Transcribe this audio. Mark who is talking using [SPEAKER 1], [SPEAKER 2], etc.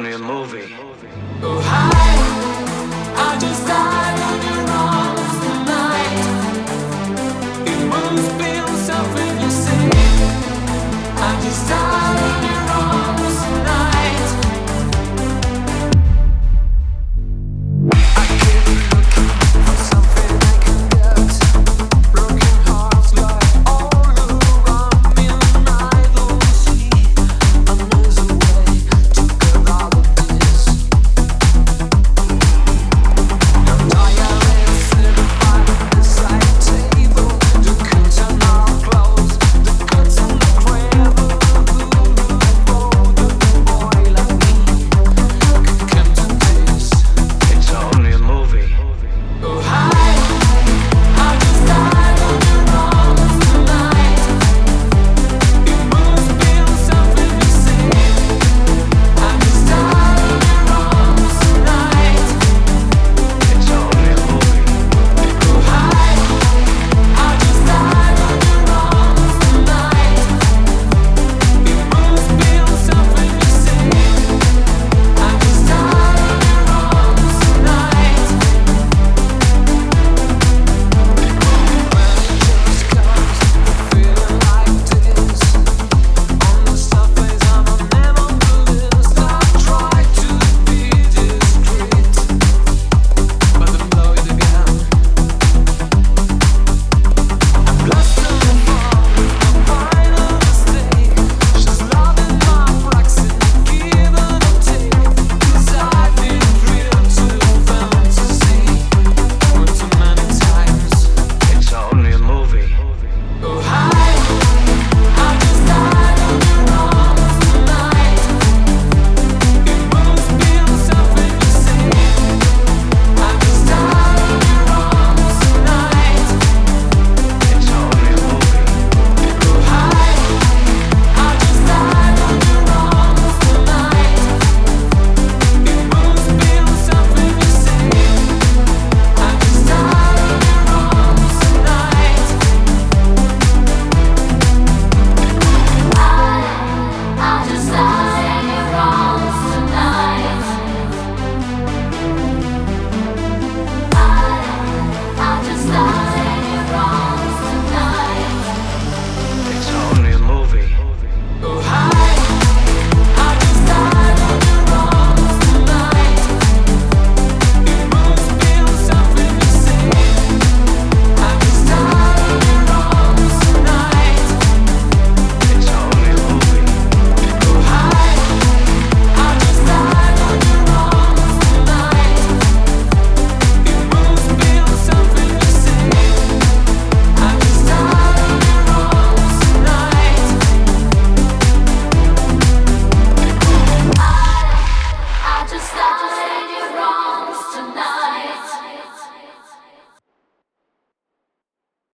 [SPEAKER 1] only a movie. Oh,